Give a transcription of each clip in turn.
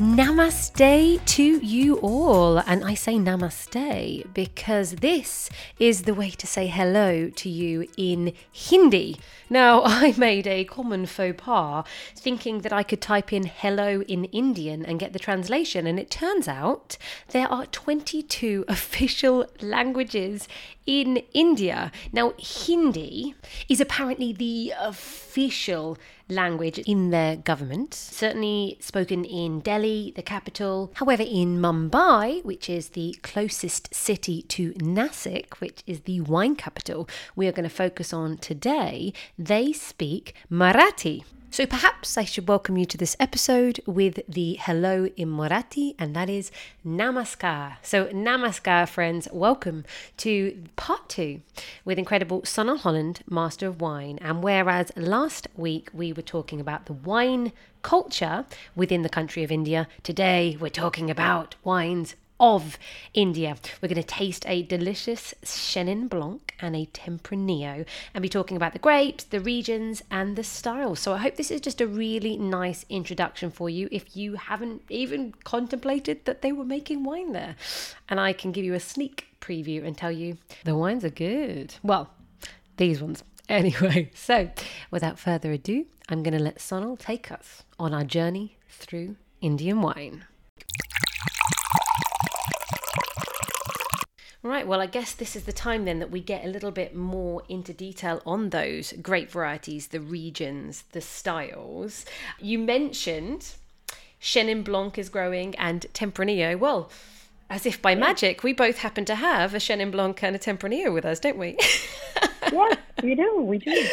Namaste to you all. And I say namaste because this is the way to say hello to you in Hindi. Now, I made a common faux pas thinking that I could type in hello in Indian and get the translation, and it turns out there are 22 official languages in India. Now, Hindi is apparently the official language in their government, certainly spoken in Delhi, the capital. However, in Mumbai, which is the closest city to Nasik, which is the wine capital we are going to focus on today, they speak Marathi. So perhaps I should welcome you to this episode with the hello in Marathi, and that is Namaskar. So, Namaskar, friends, welcome to part two with incredible Sonal Holland, Master of Wine. And whereas last week we were talking about the wine culture within the country of India, today we're talking about wines of India. We're going to taste a delicious Chenin Blanc and a Tempranillo and be talking about the grapes, the regions, and the styles. So I hope this is just a really nice introduction for you if you haven't even contemplated that they were making wine there. And I can give you a sneak preview and tell you the wines are good. Well, these ones. Anyway, so without further ado, I'm going to let Sonal take us on our journey through Indian wine. Right, well, I guess this is the time then that we get a little bit more into detail on those grape varieties, the regions, the styles. You mentioned Chenin Blanc is growing and Tempranillo. Well, as if by yeah. magic, we both happen to have a Chenin Blanc and a Tempranillo with us, don't we? yeah, we do. We do.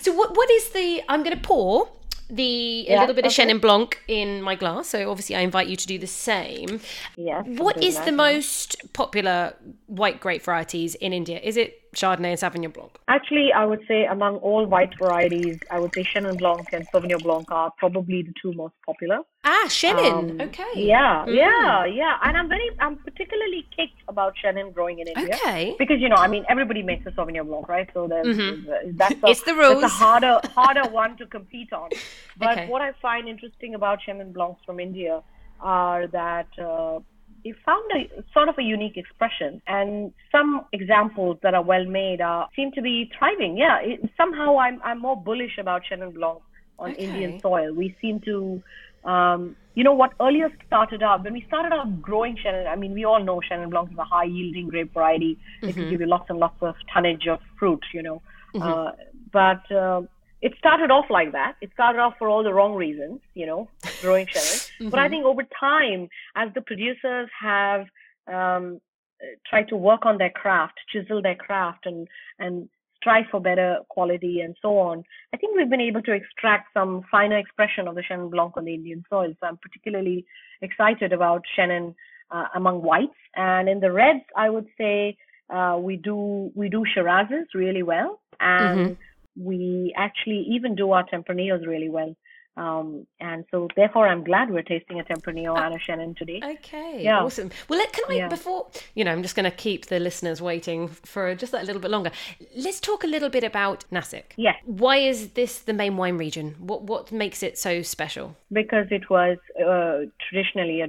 So, what what is the? I'm going to pour the yeah, a little bit of Chenin Blanc in my glass. So obviously, I invite you to do the same. Yes. What is the most popular white grape varieties in India? Is it Chardonnay and Sauvignon Blanc? Actually, I would say among all white varieties, I would say Chenin Blanc and Sauvignon Blanc are probably the two most popular. Ah, Chenin. Um, okay. Yeah, mm. yeah, yeah. And I'm very, I'm particularly kicked about Chenin growing in India. Okay. Because you know, I mean, everybody makes a Sauvignon Blanc, right? So there's, mm-hmm. that's a, it's the rules. That's a harder, harder one to compete on. But okay. what I find interesting about Chenin Blancs from India are that. Uh, they found a sort of a unique expression and some examples that are well made are seem to be thriving yeah it, somehow i'm i'm more bullish about chenin blanc on okay. indian soil we seem to um, you know what earlier started out when we started out growing chenin i mean we all know chenin blanc is a high yielding grape variety mm-hmm. it can give you lots and lots of tonnage of fruit you know mm-hmm. uh, but uh, it started off like that. It started off for all the wrong reasons, you know, growing Chenin. mm-hmm. But I think over time, as the producers have um, tried to work on their craft, chisel their craft, and and strive for better quality and so on, I think we've been able to extract some finer expression of the Chenin Blanc on the Indian soil. So I'm particularly excited about Chenin uh, among whites, and in the reds, I would say uh, we do we do Shirazes really well, and mm-hmm we actually even do our Tempranillos really well. Um, and so therefore I'm glad we're tasting a Tempranillo and a Chenin today. Okay, yeah. awesome. Well, let, can I, yeah. before, you know, I'm just going to keep the listeners waiting for just a little bit longer. Let's talk a little bit about Nasik. Yes. Why is this the main wine region? What, what makes it so special? Because it was uh, traditionally a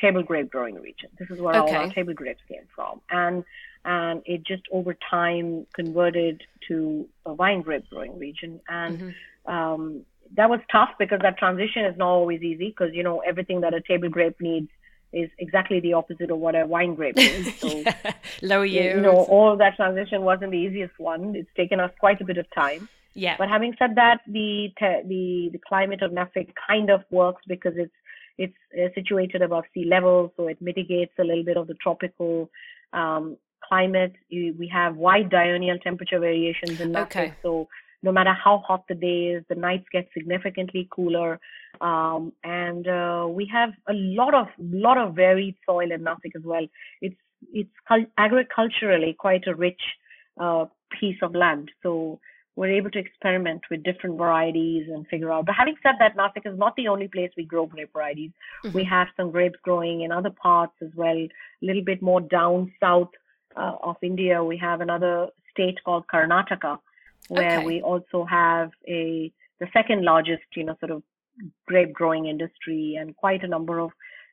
table grape growing region. This is where okay. all our table grapes came from. And and it just over time converted to a wine grape growing region. And mm-hmm. um, that was tough because that transition is not always easy because you know everything that a table grape needs is exactly the opposite of what a wine grape is. So, yeah. Low yield. You know, all that transition wasn't the easiest one. It's taken us quite a bit of time. Yeah. But having said that, the the the climate of Nasik kind of works because it's it's uh, situated above sea level, so it mitigates a little bit of the tropical um, climate. We have wide diurnal temperature variations in Nasik, okay. so no matter how hot the day is, the nights get significantly cooler. Um, and uh, we have a lot of lot of varied soil in Nasik as well. It's it's agriculturally quite a rich uh, piece of land. So we're able to experiment with different varieties and figure out. But having said that, Nasik is not the only place we grow grape varieties. Mm-hmm. We have some grapes growing in other parts as well, a little bit more down south uh, of India. We have another state called Karnataka, where okay. we also have a the second largest, you know, sort of grape growing industry and quite a number of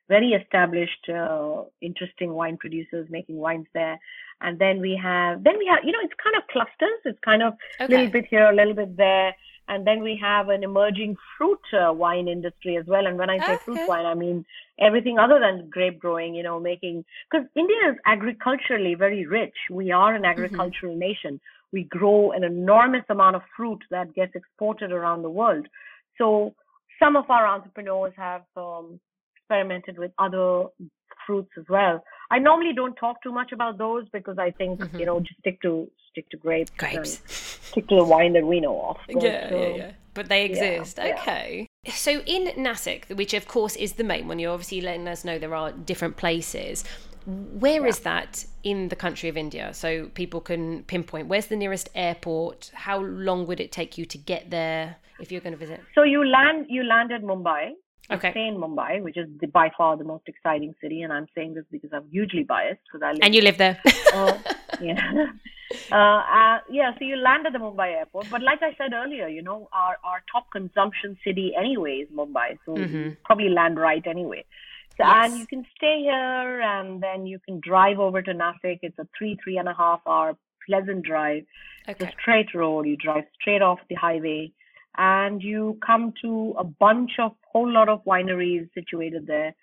very established, uh, interesting wine producers making wines there. And then we have, then we have, you know, it's kind of clusters. It's kind of a okay. little bit here, a little bit there. And then we have an emerging fruit uh, wine industry as well. And when I say okay. fruit wine, I mean everything other than grape growing, you know, making, because India is agriculturally very rich. We are an mm-hmm. agricultural mm-hmm. nation. We grow an enormous amount of fruit that gets exported around the world. So some of our entrepreneurs have um, experimented with other fruits as well. I normally don't talk too much about those because I think mm-hmm. you know just stick to stick to grapes. Grapes. Stick to the wine that we know of. But, yeah, yeah, yeah. But they exist. Yeah, okay. Yeah. So in Nasik, which of course is the main one, you're obviously letting us know there are different places. Where yeah. is that in the country of India? So people can pinpoint where's the nearest airport. How long would it take you to get there if you're going to visit? So you land you land at Mumbai. Okay. Stay in Mumbai, which is the, by far the most exciting city, and I'm saying this because I'm hugely biased because I live. And you live there. uh, yeah. Uh, uh, yeah. So you land at the Mumbai airport, but like I said earlier, you know, our our top consumption city anyway is Mumbai, so mm-hmm. probably land right anyway. So, yes. And you can stay here, and then you can drive over to Nasik. It's a three three and a half hour pleasant drive. Okay. It's a straight road. You drive straight off the highway and you come to a bunch of whole lot of wineries situated there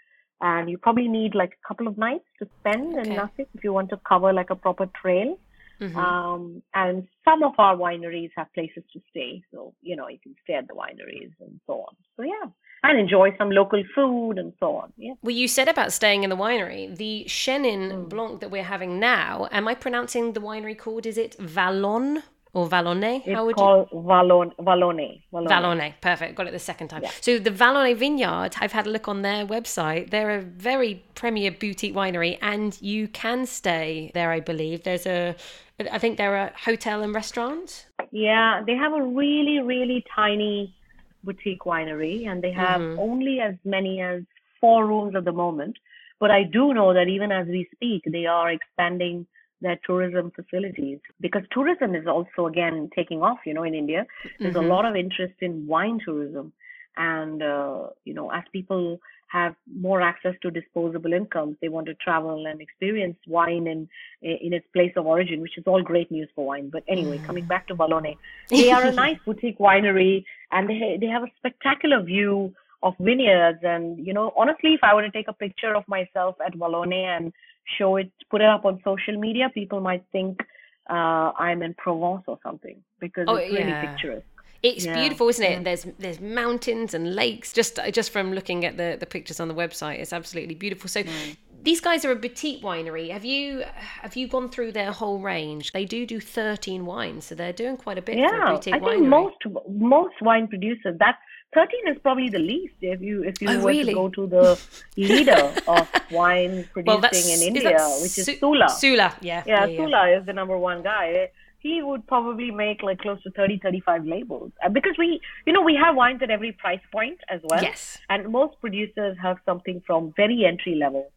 and you probably need like a couple of nights to spend okay. in Nasik if you want to cover like a proper trail. Mm-hmm. Um, and some of our wineries have places to stay, so you know you can stay at the wineries and so on. So yeah, and enjoy some local food and so on. Yeah. Well, you said about staying in the winery. The Chenin mm. Blanc that we're having now. Am I pronouncing the winery called? Is it Vallon? Or Vallonne? It's How called you... Vallonne, Vallonne. Vallonne. Perfect. Got it the second time. Yeah. So the Vallonne Vineyard, I've had a look on their website. They're a very premier boutique winery, and you can stay there. I believe there's a, I think they're a hotel and restaurant. Yeah, they have a really really tiny boutique winery, and they have mm-hmm. only as many as four rooms at the moment. But I do know that even as we speak, they are expanding their tourism facilities because tourism is also again taking off you know in india there's mm-hmm. a lot of interest in wine tourism and uh, you know as people have more access to disposable incomes they want to travel and experience wine in in its place of origin which is all great news for wine but anyway mm. coming back to Vallonne they are a nice boutique winery and they they have a spectacular view of vineyards and you know honestly if i were to take a picture of myself at Vallonne and show it, put it up on social media, people might think uh, I'm in Provence or something because oh, it's really yeah. picturesque. It's yeah. beautiful, isn't it? Yeah. There's there's mountains and lakes. Just just from looking at the, the pictures on the website, it's absolutely beautiful. So. Mm. These guys are a boutique winery. Have you have you gone through their whole range? They do do thirteen wines, so they're doing quite a bit. Yeah, I think winery. most most wine producers. That's 13 is probably the least if you if you oh, were really? to go to the leader of wine producing well, in India, is which is Su- Sula. Sula, yeah. Yeah, yeah Sula yeah. is the number one guy. He would probably make like close to 30, 35 labels uh, because we, you know, we have wines at every price point as well. Yes. And most producers have something from very entry level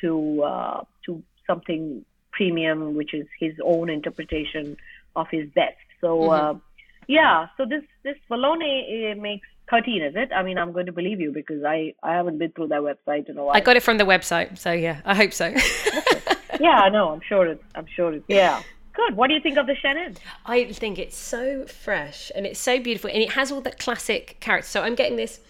to uh, to something premium, which is his own interpretation of his best. So. Mm-hmm. Uh, yeah, so this this Vallonne makes 13, is it? I mean, I'm going to believe you because I, I haven't been through their website in a while. I got it from the website, so yeah, I hope so. yeah, I know. I'm sure it. I'm sure it. Yeah. Good. What do you think of the Chenin I think it's so fresh and it's so beautiful, and it has all that classic character. So I'm getting this.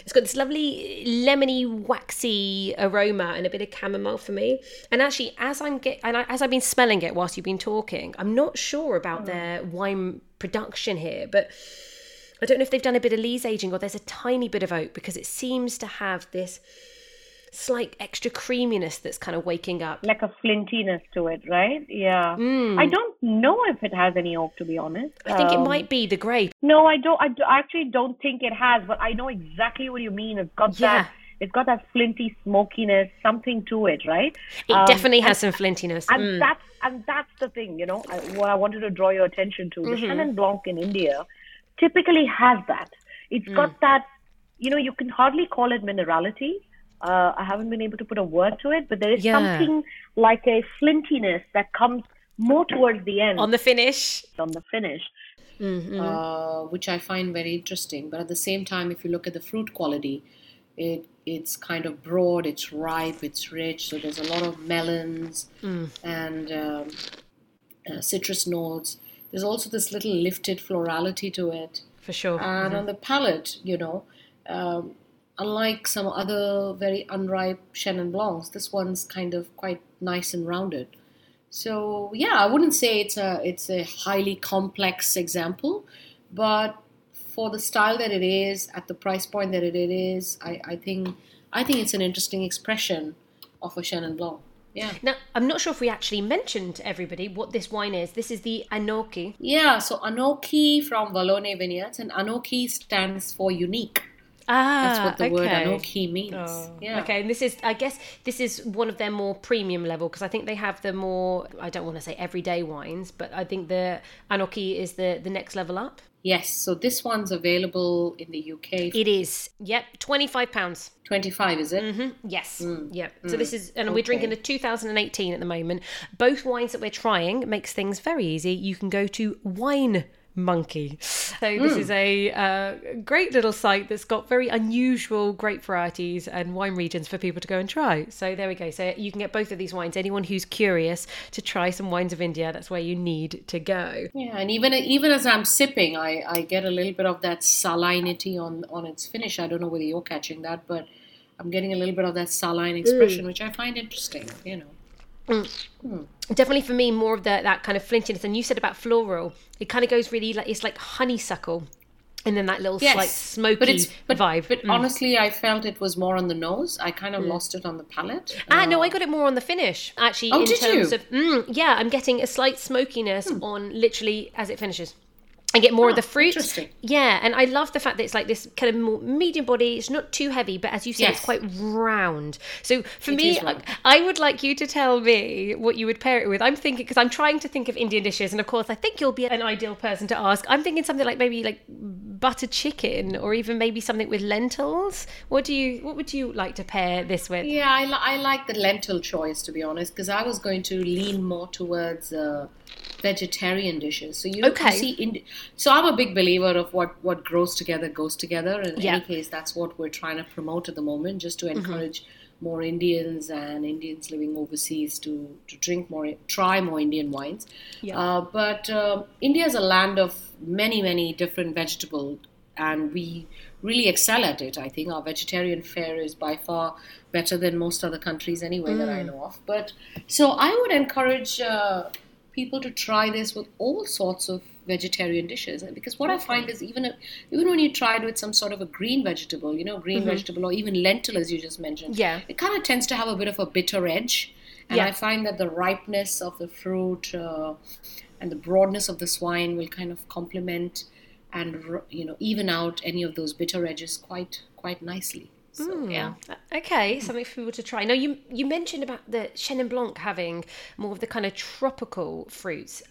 It's got this lovely lemony, waxy aroma and a bit of chamomile for me. And actually, as I'm get and I, as I've been smelling it whilst you've been talking, I'm not sure about oh. their wine production here, but I don't know if they've done a bit of lees aging or there's a tiny bit of oak because it seems to have this slight extra creaminess that's kind of waking up. Like a flintiness to it, right? Yeah. Mm. I don't know if it has any oak, to be honest. I think um, it might be the grape. No, I don't. I, do, I actually don't think it has, but I know exactly what you mean. It's got yeah. that it's got that flinty smokiness, something to it, right? It um, definitely has and, some flintiness. And mm. that's and that's the thing, you know, I, what I wanted to draw your attention to. The mm-hmm. Chenin Blanc in India typically has that. It's mm. got that, you know, you can hardly call it minerality. Uh, I haven't been able to put a word to it, but there is yeah. something like a flintiness that comes more towards the end. On the finish. On the finish. Mm-hmm. Uh, which I find very interesting. But at the same time, if you look at the fruit quality, it it's kind of broad, it's ripe, it's rich. So there's a lot of melons mm. and um, uh, citrus notes. There's also this little lifted florality to it. For sure. And mm-hmm. on the palate, you know, um, unlike some other very unripe Chenin Blancs, this one's kind of quite nice and rounded. So yeah, I wouldn't say it's a it's a highly complex example, but for the style that it is, at the price point that it is, I, I think I think it's an interesting expression of a Chenin Blanc. Yeah. Now, I'm not sure if we actually mentioned to everybody what this wine is. This is the Anoki. Yeah, so Anoki from Vallonne Vineyards, and Anoki stands for unique. Ah, that's what the okay. word Anoki means. Oh, yeah. Okay, and this is, I guess, this is one of their more premium level because I think they have the more, I don't want to say everyday wines, but I think the Anoki is the the next level up. Yes, so this one's available in the UK. It is. Yep, twenty five pounds. Twenty five, is it? Mm-hmm. Yes. Mm. Yep. Mm. So this is, and okay. we're drinking the 2018 at the moment. Both wines that we're trying makes things very easy. You can go to wine monkey. So this mm. is a uh, great little site that's got very unusual grape varieties and wine regions for people to go and try. So there we go. So you can get both of these wines. Anyone who's curious to try some wines of India, that's where you need to go. Yeah, and even even as I'm sipping, I, I get a little bit of that salinity on on its finish. I don't know whether you're catching that, but I'm getting a little bit of that saline expression, mm. which I find interesting. You know. Mm. Definitely for me, more of the, that kind of flintiness. And you said about floral, it kind of goes really like it's like honeysuckle, and then that little yes, slight smoky but it's, but, vibe. But mm. honestly, I felt it was more on the nose. I kind of mm. lost it on the palate. Ah, uh, no, I got it more on the finish. Actually, oh, in did terms you? of mm, yeah, I'm getting a slight smokiness hmm. on literally as it finishes. I get more oh, of the fruit. Yeah, and I love the fact that it's like this kind of more medium body. It's not too heavy, but as you said, yes. it's quite round. So for it me, I would like you to tell me what you would pair it with. I'm thinking because I'm trying to think of Indian dishes, and of course, I think you'll be an ideal person to ask. I'm thinking something like maybe like butter chicken, or even maybe something with lentils. What do you? What would you like to pair this with? Yeah, I, li- I like the lentil choice to be honest, because I was going to lean more towards. Uh, vegetarian dishes. So you, okay. you see, in, so I'm a big believer of what what grows together goes together. In yeah. any case, that's what we're trying to promote at the moment, just to mm-hmm. encourage mm-hmm. More Indians and Indians living overseas to to drink more, try more Indian wines. Yeah. Uh, but uh, India is a land of many many different vegetables, and we really excel at it. I think our vegetarian fare is by far better than most other countries anyway mm. that I mm. know of. But so I would encourage. Uh, people to try this with all sorts of vegetarian dishes because what i find is even if, even when you try it with some sort of a green vegetable you know green mm-hmm. vegetable or even lentil as you just mentioned yeah it kind of tends to have a bit of a bitter edge and yeah. i find that the ripeness of the fruit uh, and the broadness of the swine will kind of complement and you know even out any of those bitter edges quite quite nicely so, mm. yeah. Okay, something for people to try. Now, you you mentioned about the Chenin Blanc having more of the kind of tropical fruits.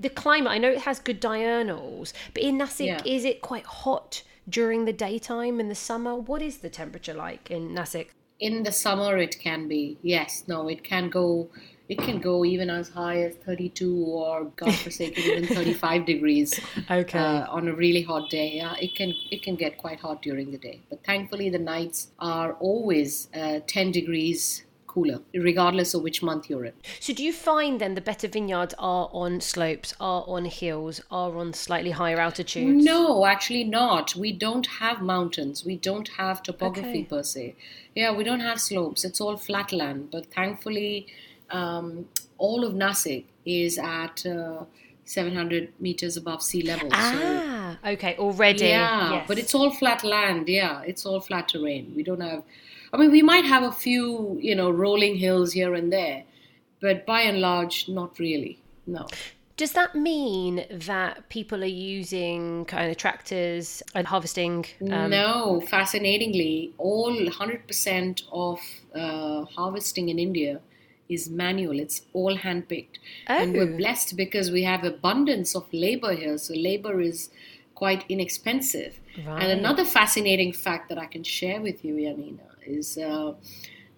The climate, I know it has good diurnals, but in Nasik, yeah. is it quite hot during the daytime in the summer? What is the temperature like in Nasik? In the summer, it can be. Yes, no, it can go it can go even as high as 32 or god forsaken even 35 degrees okay uh, on a really hot day yeah it can it can get quite hot during the day but thankfully the nights are always uh, 10 degrees cooler regardless of which month you're in so do you find then the better vineyards are on slopes are on hills are on slightly higher altitudes no actually not we don't have mountains we don't have topography okay. per se yeah we don't have slopes it's all flat land but thankfully um, all of Nasik is at uh, 700 meters above sea level. Ah, so, okay, already. Yeah, yes. but it's all flat land. Yeah, it's all flat terrain. We don't have. I mean, we might have a few, you know, rolling hills here and there, but by and large, not really. No. Does that mean that people are using kind of tractors and harvesting? Um... No, fascinatingly, all 100% of uh, harvesting in India is manual. It's all handpicked. Oh. And we're oh. blessed because we have abundance of labor here. So labor is quite inexpensive. Right. And another fascinating fact that I can share with you, Yanina, is, uh,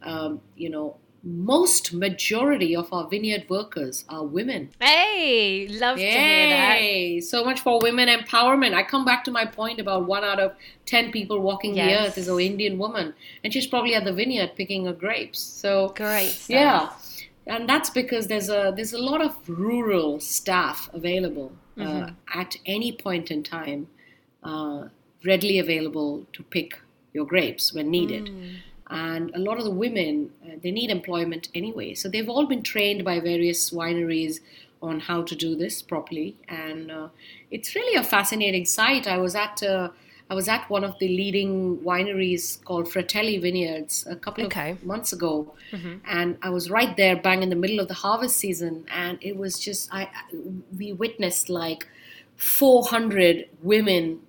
um, you know, most majority of our vineyard workers are women. Hey, love Yay. to hear that. So much for women empowerment. I come back to my point about one out of ten people walking yes. the earth is an Indian woman, and she's probably at the vineyard picking her grapes. So great, stuff. yeah, and that's because there's a there's a lot of rural staff available uh, mm-hmm. uh, at any point in time, uh, readily available to pick your grapes when needed. Mm and a lot of the women uh, they need employment anyway so they've all been trained by various wineries on how to do this properly and uh, it's really a fascinating site i was at uh, I was at one of the leading wineries called Fratelli Vineyards a couple okay. of months ago, mm-hmm. and I was right there, bang in the middle of the harvest season, and it was just I we witnessed like 400 women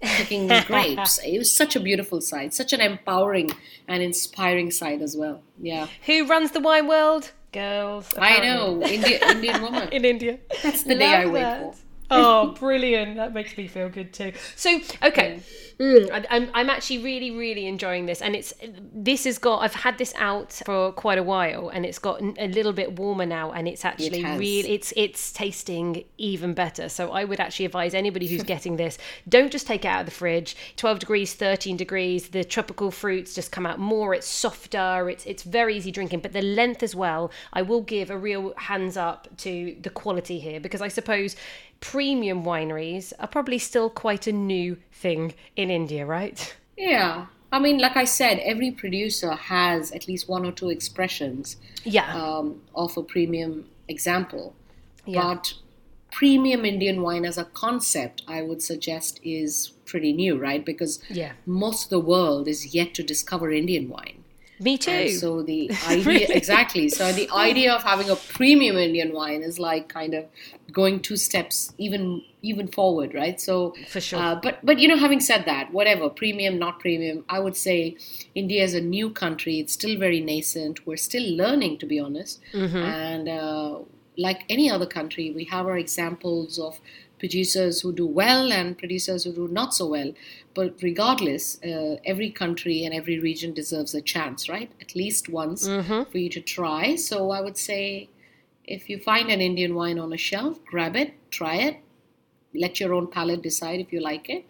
picking grapes. It was such a beautiful sight, such an empowering and inspiring sight as well. Yeah. Who runs the wine world? Girls. Apparently. I know, India, Indian woman in India. That's the Love day I wait for. Oh, brilliant! That makes me feel good too. So, okay, Mm, I, I'm, I'm actually really, really enjoying this, and it's this has got. I've had this out for quite a while, and it's got a little bit warmer now, and it's actually it really, it's it's tasting even better. So I would actually advise anybody who's getting this, don't just take it out of the fridge. Twelve degrees, thirteen degrees. The tropical fruits just come out more. It's softer. It's it's very easy drinking, but the length as well. I will give a real hands up to the quality here because I suppose premium wineries are probably still quite a new thing in India, right? Yeah. I mean, like I said, every producer has at least one or two expressions yeah. um, of a premium example. Yeah. But premium Indian wine as a concept, I would suggest, is pretty new, right? Because yeah. most of the world is yet to discover Indian wine. Me too. And so the idea exactly. So the idea of having a premium Indian wine is like kind of going two steps even even forward, right? So for sure. Uh, but but you know, having said that, whatever premium, not premium, I would say India is a new country. It's still very nascent. We're still learning, to be honest. Mm-hmm. And uh, like any other country, we have our examples of producers who do well and producers who do not so well. But regardless, uh, every country and every region deserves a chance, right? At least once mm-hmm. for you to try. So I would say if you find an Indian wine on a shelf, grab it, try it, let your own palate decide if you like it.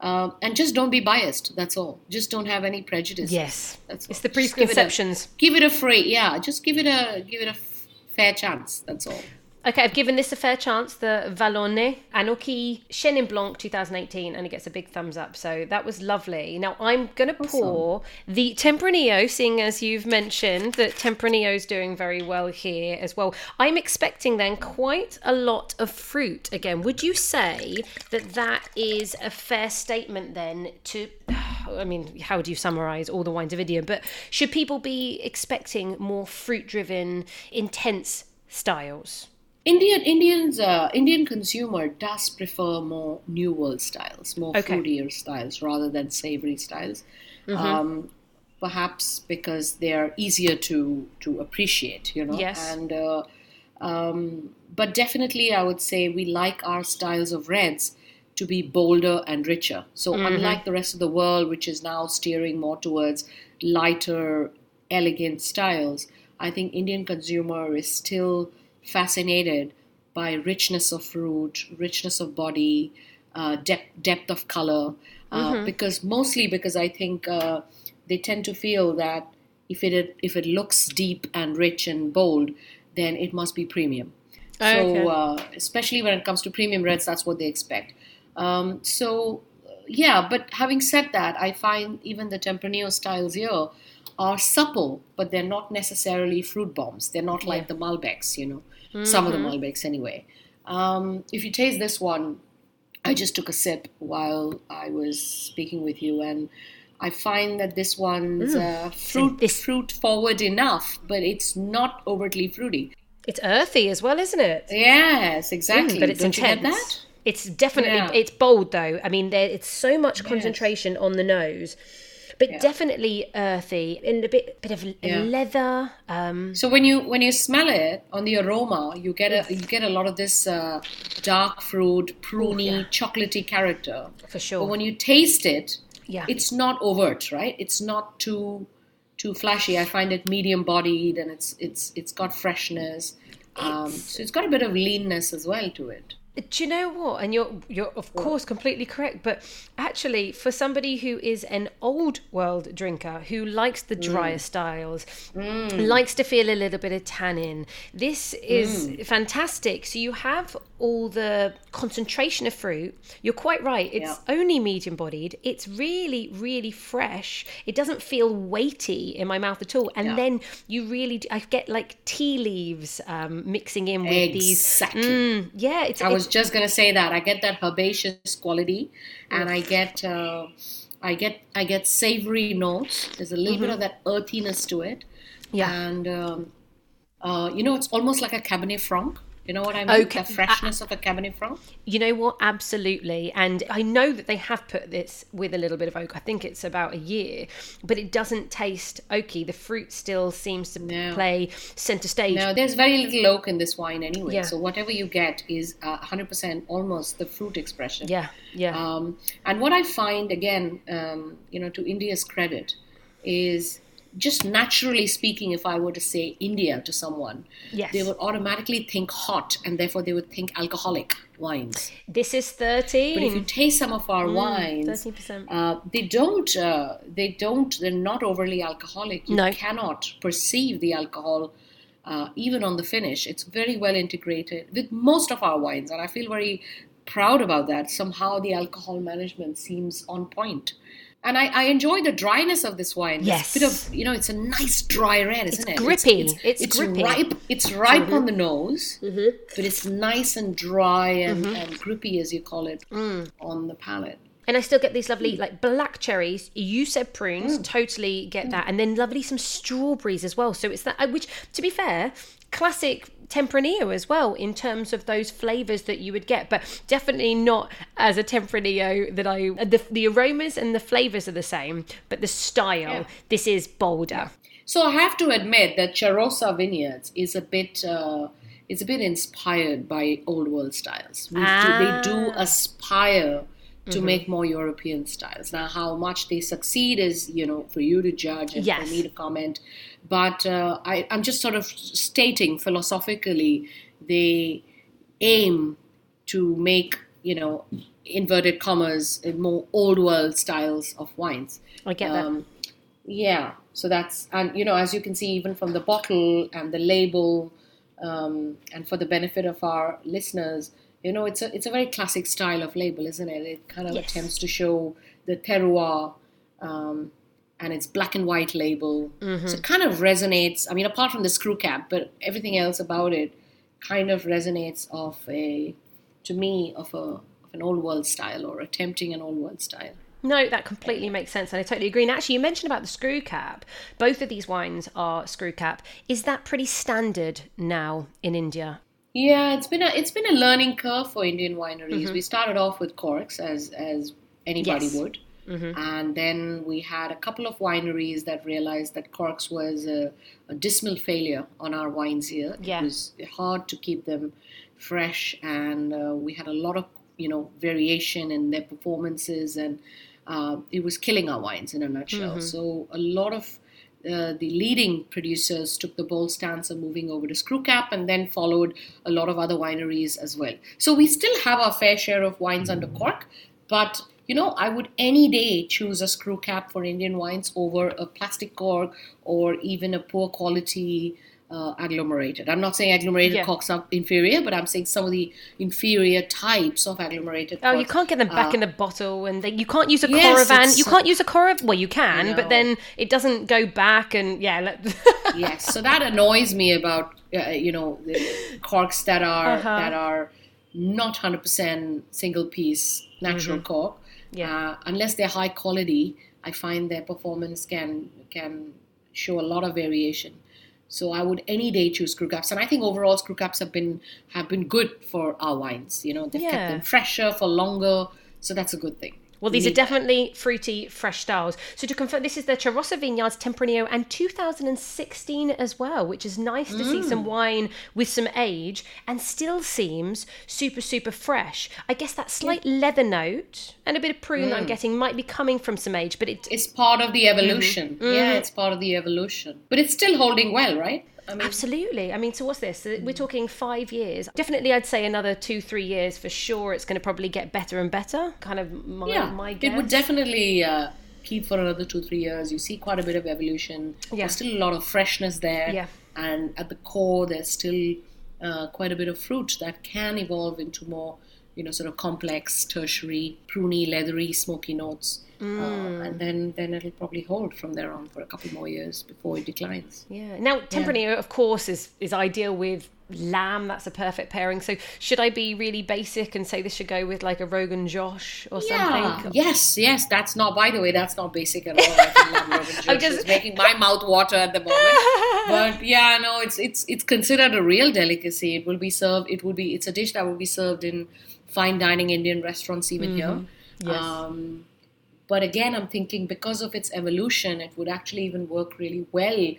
Uh, and just don't be biased. That's all. Just don't have any prejudice. Yes, that's all. it's the preconceptions. Give it, a, give it a free, yeah. Just give it a give it a fair chance. That's all. Okay, I've given this a fair chance, the Vallonne Anoki Chenin Blanc 2018, and it gets a big thumbs up. So that was lovely. Now I'm going to awesome. pour the Tempranillo, seeing as you've mentioned that Tempranillo is doing very well here as well. I'm expecting then quite a lot of fruit again. Would you say that that is a fair statement then to. I mean, how do you summarize all the wines of India? But should people be expecting more fruit driven, intense styles? Indian Indians uh, Indian consumer does prefer more New World styles, more okay. fruitier styles rather than savory styles. Mm-hmm. Um, perhaps because they are easier to to appreciate, you know. Yes. And uh, um, but definitely, I would say we like our styles of reds to be bolder and richer. So mm-hmm. unlike the rest of the world, which is now steering more towards lighter, elegant styles, I think Indian consumer is still fascinated by richness of fruit, richness of body, uh, depth depth of color. Uh, mm-hmm. Because mostly because I think uh, they tend to feel that if it if it looks deep and rich and bold, then it must be premium. Okay. So uh, especially when it comes to premium reds, that's what they expect. Um, so yeah, but having said that, I find even the Tempranillo styles here are supple, but they're not necessarily fruit bombs. They're not like the Malbecs, you know mm-hmm. some of the mm-hmm. Malbecs anyway. Um, if you taste this one, I just took a sip while I was speaking with you, and I find that this one's mm. uh, fruit fruit forward enough, but it's not overtly fruity. It's earthy as well, isn't it? Yes, exactly. Mm, but it's Don't intense. It's definitely yeah. it's bold though. I mean, there it's so much concentration yes. on the nose but yeah. definitely earthy and a bit bit of yeah. leather. Um, so when you when you smell it on the aroma, you get a you get a lot of this uh, dark fruit, pruny, yeah. chocolatey character. For sure. But when you taste it, yeah, it's not overt, right? It's not too too flashy. I find it medium bodied and it's it's it's got freshness. Um, so it's got a bit of leanness as well to it. Do you know what? And you're you're of course completely correct, but actually, for somebody who is an old world drinker who likes the drier mm. styles, mm. likes to feel a little bit of tannin, this is mm. fantastic. So you have all the concentration of fruit. You're quite right. It's yeah. only medium bodied. It's really really fresh. It doesn't feel weighty in my mouth at all. And yeah. then you really, I get like tea leaves um, mixing in with exactly. these. Exactly. Mm, yeah, it's. I was was just gonna say that I get that herbaceous quality, and I get uh, I get I get savory notes. There's a little mm-hmm. bit of that earthiness to it. Yeah, and um, uh, you know, it's almost like a Cabernet Franc. You know what I mean? Okay. The freshness of a Cabernet Franc. You know what? Absolutely. And I know that they have put this with a little bit of oak. I think it's about a year, but it doesn't taste oaky. The fruit still seems to no. play center stage. No, there's very little oak in this wine anyway. Yeah. So whatever you get is uh, 100% almost the fruit expression. Yeah, yeah. Um, and what I find, again, um, you know, to India's credit, is just naturally speaking, if I were to say India to someone, yes. they would automatically think hot and therefore they would think alcoholic wines. This is 13. But if you taste some of our mm, wines, 13%. Uh, they don't, uh, they don't, they're not overly alcoholic. You no. cannot perceive the alcohol uh, even on the finish. It's very well integrated with most of our wines. And I feel very proud about that. Somehow the alcohol management seems on point and I, I, enjoy the dryness of this wine. Yes, it's a bit of you know, it's a nice dry red, isn't it's it? Grippy. It's, it's, it's, it's grippy. ripe. It's ripe mm-hmm. on the nose, mm-hmm. but it's nice and dry and, mm-hmm. and grippy, as you call it, mm. on the palate. And I still get these lovely, like black cherries. You said prunes, mm. totally get mm. that, and then lovely some strawberries as well. So it's that, uh, which, to be fair, classic Tempranillo as well in terms of those flavors that you would get, but definitely not as a Tempranillo that I the, the aromas and the flavors are the same, but the style yeah. this is bolder. So I have to admit that Charosa Vineyards is a bit uh, it's a bit inspired by old world styles. Ah. they do aspire to mm-hmm. make more European styles. Now, how much they succeed is, you know, for you to judge and yes. for me to comment. But uh, I, I'm just sort of stating philosophically, they aim to make, you know, inverted commas, more old world styles of wines. I get um, that. Yeah. So that's, and, you know, as you can see, even from the bottle and the label, um, and for the benefit of our listeners, you know, it's a it's a very classic style of label, isn't it? It kind of yes. attempts to show the terroir, um, and it's black and white label. Mm-hmm. So it kind of resonates. I mean, apart from the screw cap, but everything else about it kind of resonates of a, to me, of a of an old world style or attempting an old world style. No, that completely makes sense, and I totally agree. And actually, you mentioned about the screw cap. Both of these wines are screw cap. Is that pretty standard now in India? Yeah, it's been a it's been a learning curve for Indian wineries. Mm-hmm. We started off with corks as as anybody yes. would. Mm-hmm. And then we had a couple of wineries that realized that corks was a, a dismal failure on our wines here. Yeah. It was hard to keep them fresh, and uh, we had a lot of you know variation in their performances, and uh, it was killing our wines in a nutshell. Mm-hmm. So a lot of uh, the leading producers took the bold stance of moving over to screw cap and then followed a lot of other wineries as well. So we still have our fair share of wines under cork, but you know, I would any day choose a screw cap for Indian wines over a plastic cork or even a poor quality uh, agglomerated. I'm not saying agglomerated yeah. corks are inferior, but I'm saying some of the inferior types of agglomerated. Oh, you can't get them back uh, in the bottle, and they, you can't use a yes, Coravin. You can't use a Coravin. Well, you can, but then it doesn't go back, and yeah. yes, so that annoys me about uh, you know the corks that are uh-huh. that are not 100% single piece natural mm-hmm. cork. Yeah. Uh, unless they're high quality, I find their performance can can show a lot of variation. So I would any day choose screw caps, and I think overall screw caps have been have been good for our wines. You know, they've yeah. kept them fresher for longer, so that's a good thing. Well, these are definitely fruity, fresh styles. So to confirm, this is the Charosa Vineyards Tempranillo and 2016 as well, which is nice to mm. see some wine with some age and still seems super, super fresh. I guess that slight yeah. leather note and a bit of prune mm. I'm getting might be coming from some age, but it, it's part of the evolution. Mm-hmm. Yeah, mm-hmm. it's part of the evolution. But it's still holding well, right? I mean, Absolutely. I mean, so what's this? We're talking five years. Definitely, I'd say another two, three years for sure. It's going to probably get better and better. Kind of my, yeah, my guess. It would definitely uh, keep for another two, three years. You see quite a bit of evolution. Yeah. There's still a lot of freshness there. Yeah. And at the core, there's still uh, quite a bit of fruit that can evolve into more, you know, sort of complex, tertiary, pruny, leathery, smoky notes. Mm. Uh, and then then it'll probably hold from there on for a couple more years before it declines. Yeah. Now Tempranillo, yeah. of course, is is ideal with lamb. That's a perfect pairing. So should I be really basic and say this should go with like a Rogan Josh or yeah. something? Yes, yes. That's not. By the way, that's not basic at all. I Rogan Josh. I'm just making my mouth water at the moment. but yeah, no, it's it's it's considered a real delicacy. It will be served. It would be. It's a dish that will be served in fine dining Indian restaurants even mm-hmm. here. Yes. Um, but again, I'm thinking because of its evolution, it would actually even work really well.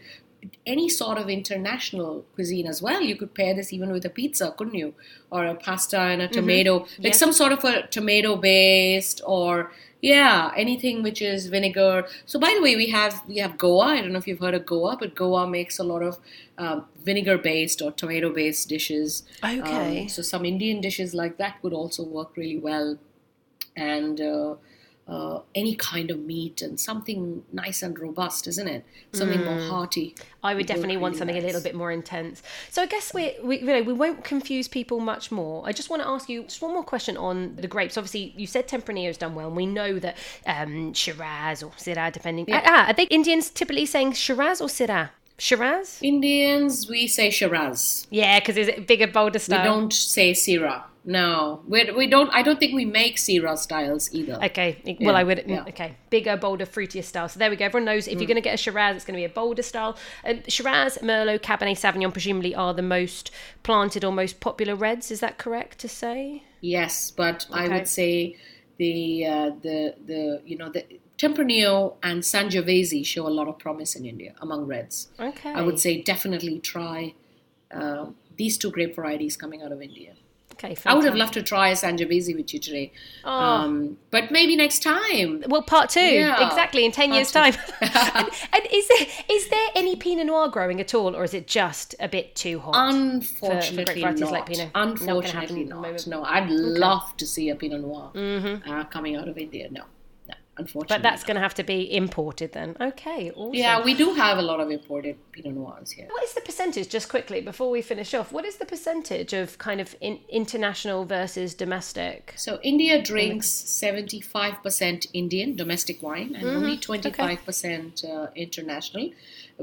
Any sort of international cuisine as well. You could pair this even with a pizza, couldn't you? Or a pasta and a mm-hmm. tomato, mm-hmm. like yes. some sort of a tomato based or yeah, anything which is vinegar. So by the way, we have we have Goa. I don't know if you've heard of Goa, but Goa makes a lot of um, vinegar based or tomato based dishes. Okay. Um, so some Indian dishes like that would also work really well, and. Uh, uh, any kind of meat and something nice and robust, isn't it? Something mm. more hearty. I would definitely want something nice. a little bit more intense. So I guess we, we, you know, we won't confuse people much more. I just want to ask you just one more question on the grapes. Obviously, you said Tempranillo has done well, and we know that um, Shiraz or Syrah, depending. Yeah. Ah, are they Indians typically saying Shiraz or Syrah? Shiraz? Indians, we say Shiraz. Yeah, because it's it bigger, bolder style? We don't say Syrah. No, we we don't. I don't think we make Syrah styles either. Okay, well, yeah, I would. Yeah. Okay, bigger, bolder, fruitier style. So there we go. Everyone knows if mm. you're going to get a Shiraz, it's going to be a bolder style. Um, Shiraz, Merlot, Cabernet Sauvignon, presumably are the most planted or most popular reds. Is that correct to say? Yes, but okay. I would say the uh, the the you know the Tempranillo and Sangiovese show a lot of promise in India among reds. Okay, I would say definitely try uh, these two grape varieties coming out of India. Okay, I would have loved to try a Sangiovese with you today. Oh. Um, but maybe next time. Well, part two. Yeah. Exactly, in 10 part years' two. time. and, and, is, there, is there any Pinot Noir growing at all, or is it just a bit too hot? Unfortunately for, for not. Like Pinot? Unfortunately not. not. No, I'd okay. love to see a Pinot Noir mm-hmm. uh, coming out of India. No unfortunately. But that's going to have to be imported then. Okay, awesome. Yeah, we do have a lot of imported Pinot Noirs here. What is the percentage, just quickly, before we finish off, what is the percentage of kind of in, international versus domestic? So India drinks 75% Indian, domestic wine, and mm-hmm. only 25% okay. uh, international.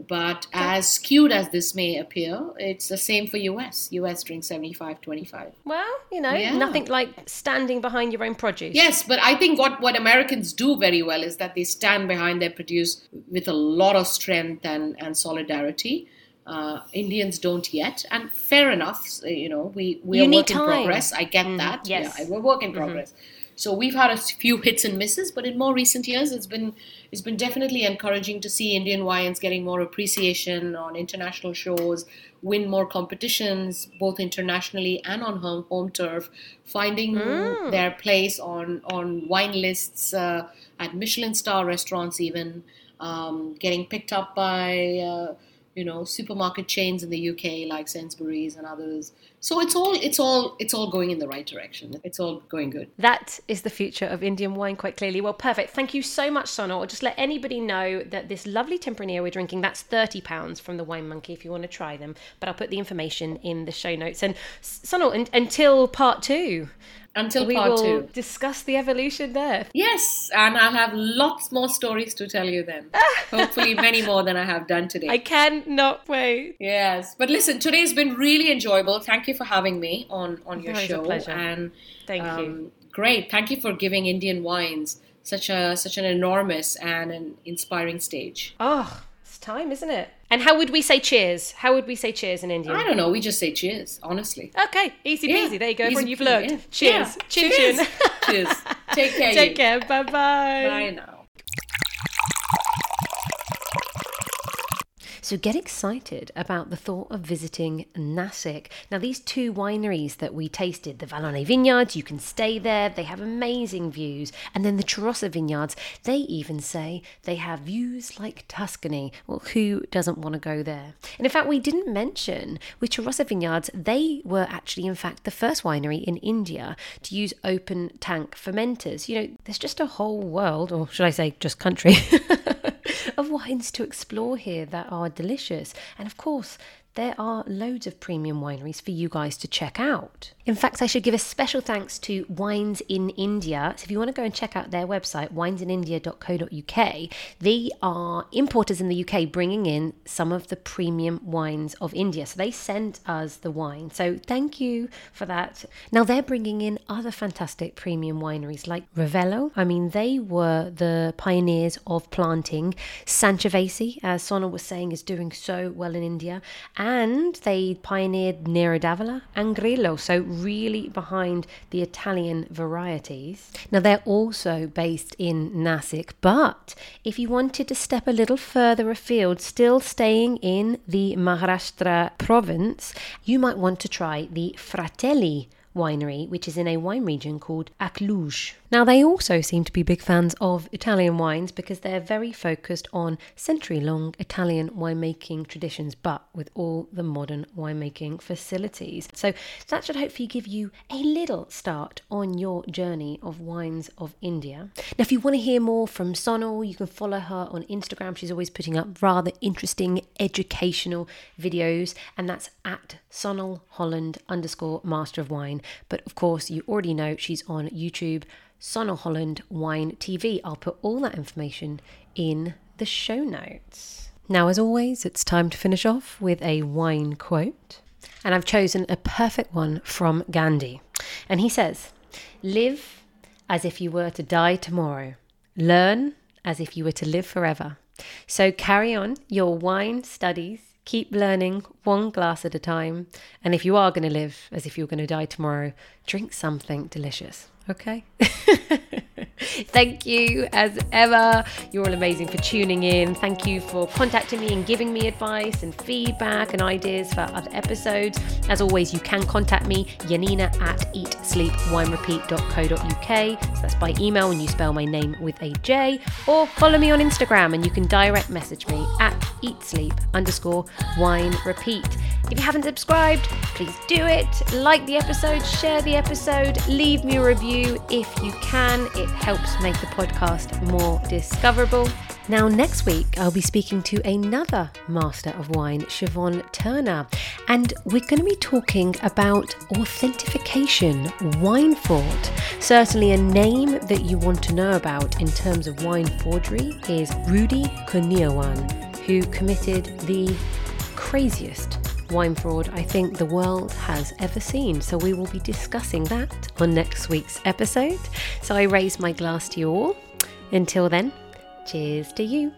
But as skewed as this may appear, it's the same for US. US drinks 75 25. Well, you know, yeah. nothing like standing behind your own produce. Yes, but I think what, what Americans do very well is that they stand behind their produce with a lot of strength and, and solidarity. Uh, Indians don't yet, and fair enough. You know, we we you are work in progress. I get mm, that. Yes, yeah, we're work in mm-hmm. progress. Mm-hmm. So we've had a few hits and misses, but in more recent years, it's been it's been definitely encouraging to see Indian wines getting more appreciation on international shows, win more competitions both internationally and on home, home turf, finding mm. their place on on wine lists uh, at Michelin star restaurants, even um, getting picked up by. Uh, you know supermarket chains in the UK like Sainsbury's and others. So it's all it's all it's all going in the right direction. It's all going good. That is the future of Indian wine quite clearly. Well, perfect. Thank you so much, Sonal. Just let anybody know that this lovely Tempranillo we're drinking that's thirty pounds from the Wine Monkey if you want to try them. But I'll put the information in the show notes. And Sonal, until part two until we part will two. Discuss the evolution there. Yes, and I'll have lots more stories to tell you then. Hopefully, many more than I have done today. I cannot wait. Yes, but listen, today's been really enjoyable. Thank you for having me on on your show. pleasure. And thank um, you. Great. Thank you for giving Indian wines such a such an enormous and an inspiring stage. Oh, it's time, isn't it? And how would we say cheers? How would we say cheers in Indian? I don't know. We just say cheers, honestly. Okay, easy peasy. Yeah. There you go. Everyone, you've learned. Yeah. Cheers. Yeah. Chin cheers. chin. cheers. Take care. Take care. Bye bye. Bye now. So get excited about the thought of visiting Nasik. Now, these two wineries that we tasted, the Vallonne Vineyards, you can stay there. They have amazing views. And then the Charosa Vineyards, they even say they have views like Tuscany. Well, who doesn't want to go there? And in fact, we didn't mention with Charosa Vineyards, they were actually, in fact, the first winery in India to use open tank fermenters. You know, there's just a whole world, or should I say, just country. of wines to explore here that are delicious. And of course, there are loads of premium wineries for you guys to check out. In fact, I should give a special thanks to Wines in India. So if you want to go and check out their website, winesinindia.co.uk, they are importers in the UK bringing in some of the premium wines of India. So they sent us the wine. So thank you for that. Now they're bringing in other fantastic premium wineries like Reveilo. I mean, they were the pioneers of planting Sangiovese, as Sona was saying, is doing so well in India and they pioneered Nero d'Avola and Grillo, so really behind the Italian varieties. Now they're also based in Nasik, but if you wanted to step a little further afield, still staying in the Maharashtra province, you might want to try the Fratelli winery, which is in a wine region called Akluj. Now, they also seem to be big fans of Italian wines because they're very focused on century long Italian winemaking traditions, but with all the modern winemaking facilities. So, that should hopefully give you a little start on your journey of wines of India. Now, if you want to hear more from Sonal, you can follow her on Instagram. She's always putting up rather interesting educational videos, and that's at Sonal Holland underscore Master of Wine. But of course, you already know she's on YouTube. Sonal Holland Wine TV. I'll put all that information in the show notes. Now, as always, it's time to finish off with a wine quote. And I've chosen a perfect one from Gandhi. And he says, Live as if you were to die tomorrow, learn as if you were to live forever. So carry on your wine studies Keep learning one glass at a time. And if you are going to live as if you're going to die tomorrow, drink something delicious. Okay? Thank you as ever. You're all amazing for tuning in. Thank you for contacting me and giving me advice and feedback and ideas for other episodes. As always, you can contact me, Janina at eatsleepwinerepeat.co.uk. So that's by email when you spell my name with a J, or follow me on Instagram and you can direct message me at eatsleep underscore wine repeat. If you haven't subscribed, please do it. Like the episode, share the episode, leave me a review if you can. It helps make the podcast more discoverable. Now, next week, I'll be speaking to another master of wine, Siobhan Turner, and we're going to be talking about authentication, wine fraud. Certainly, a name that you want to know about in terms of wine forgery is Rudy Kurniawan, who committed the craziest wine fraud I think the world has ever seen. So we will be discussing that on next week's episode. So I raise my glass to you all. Until then, cheers to you.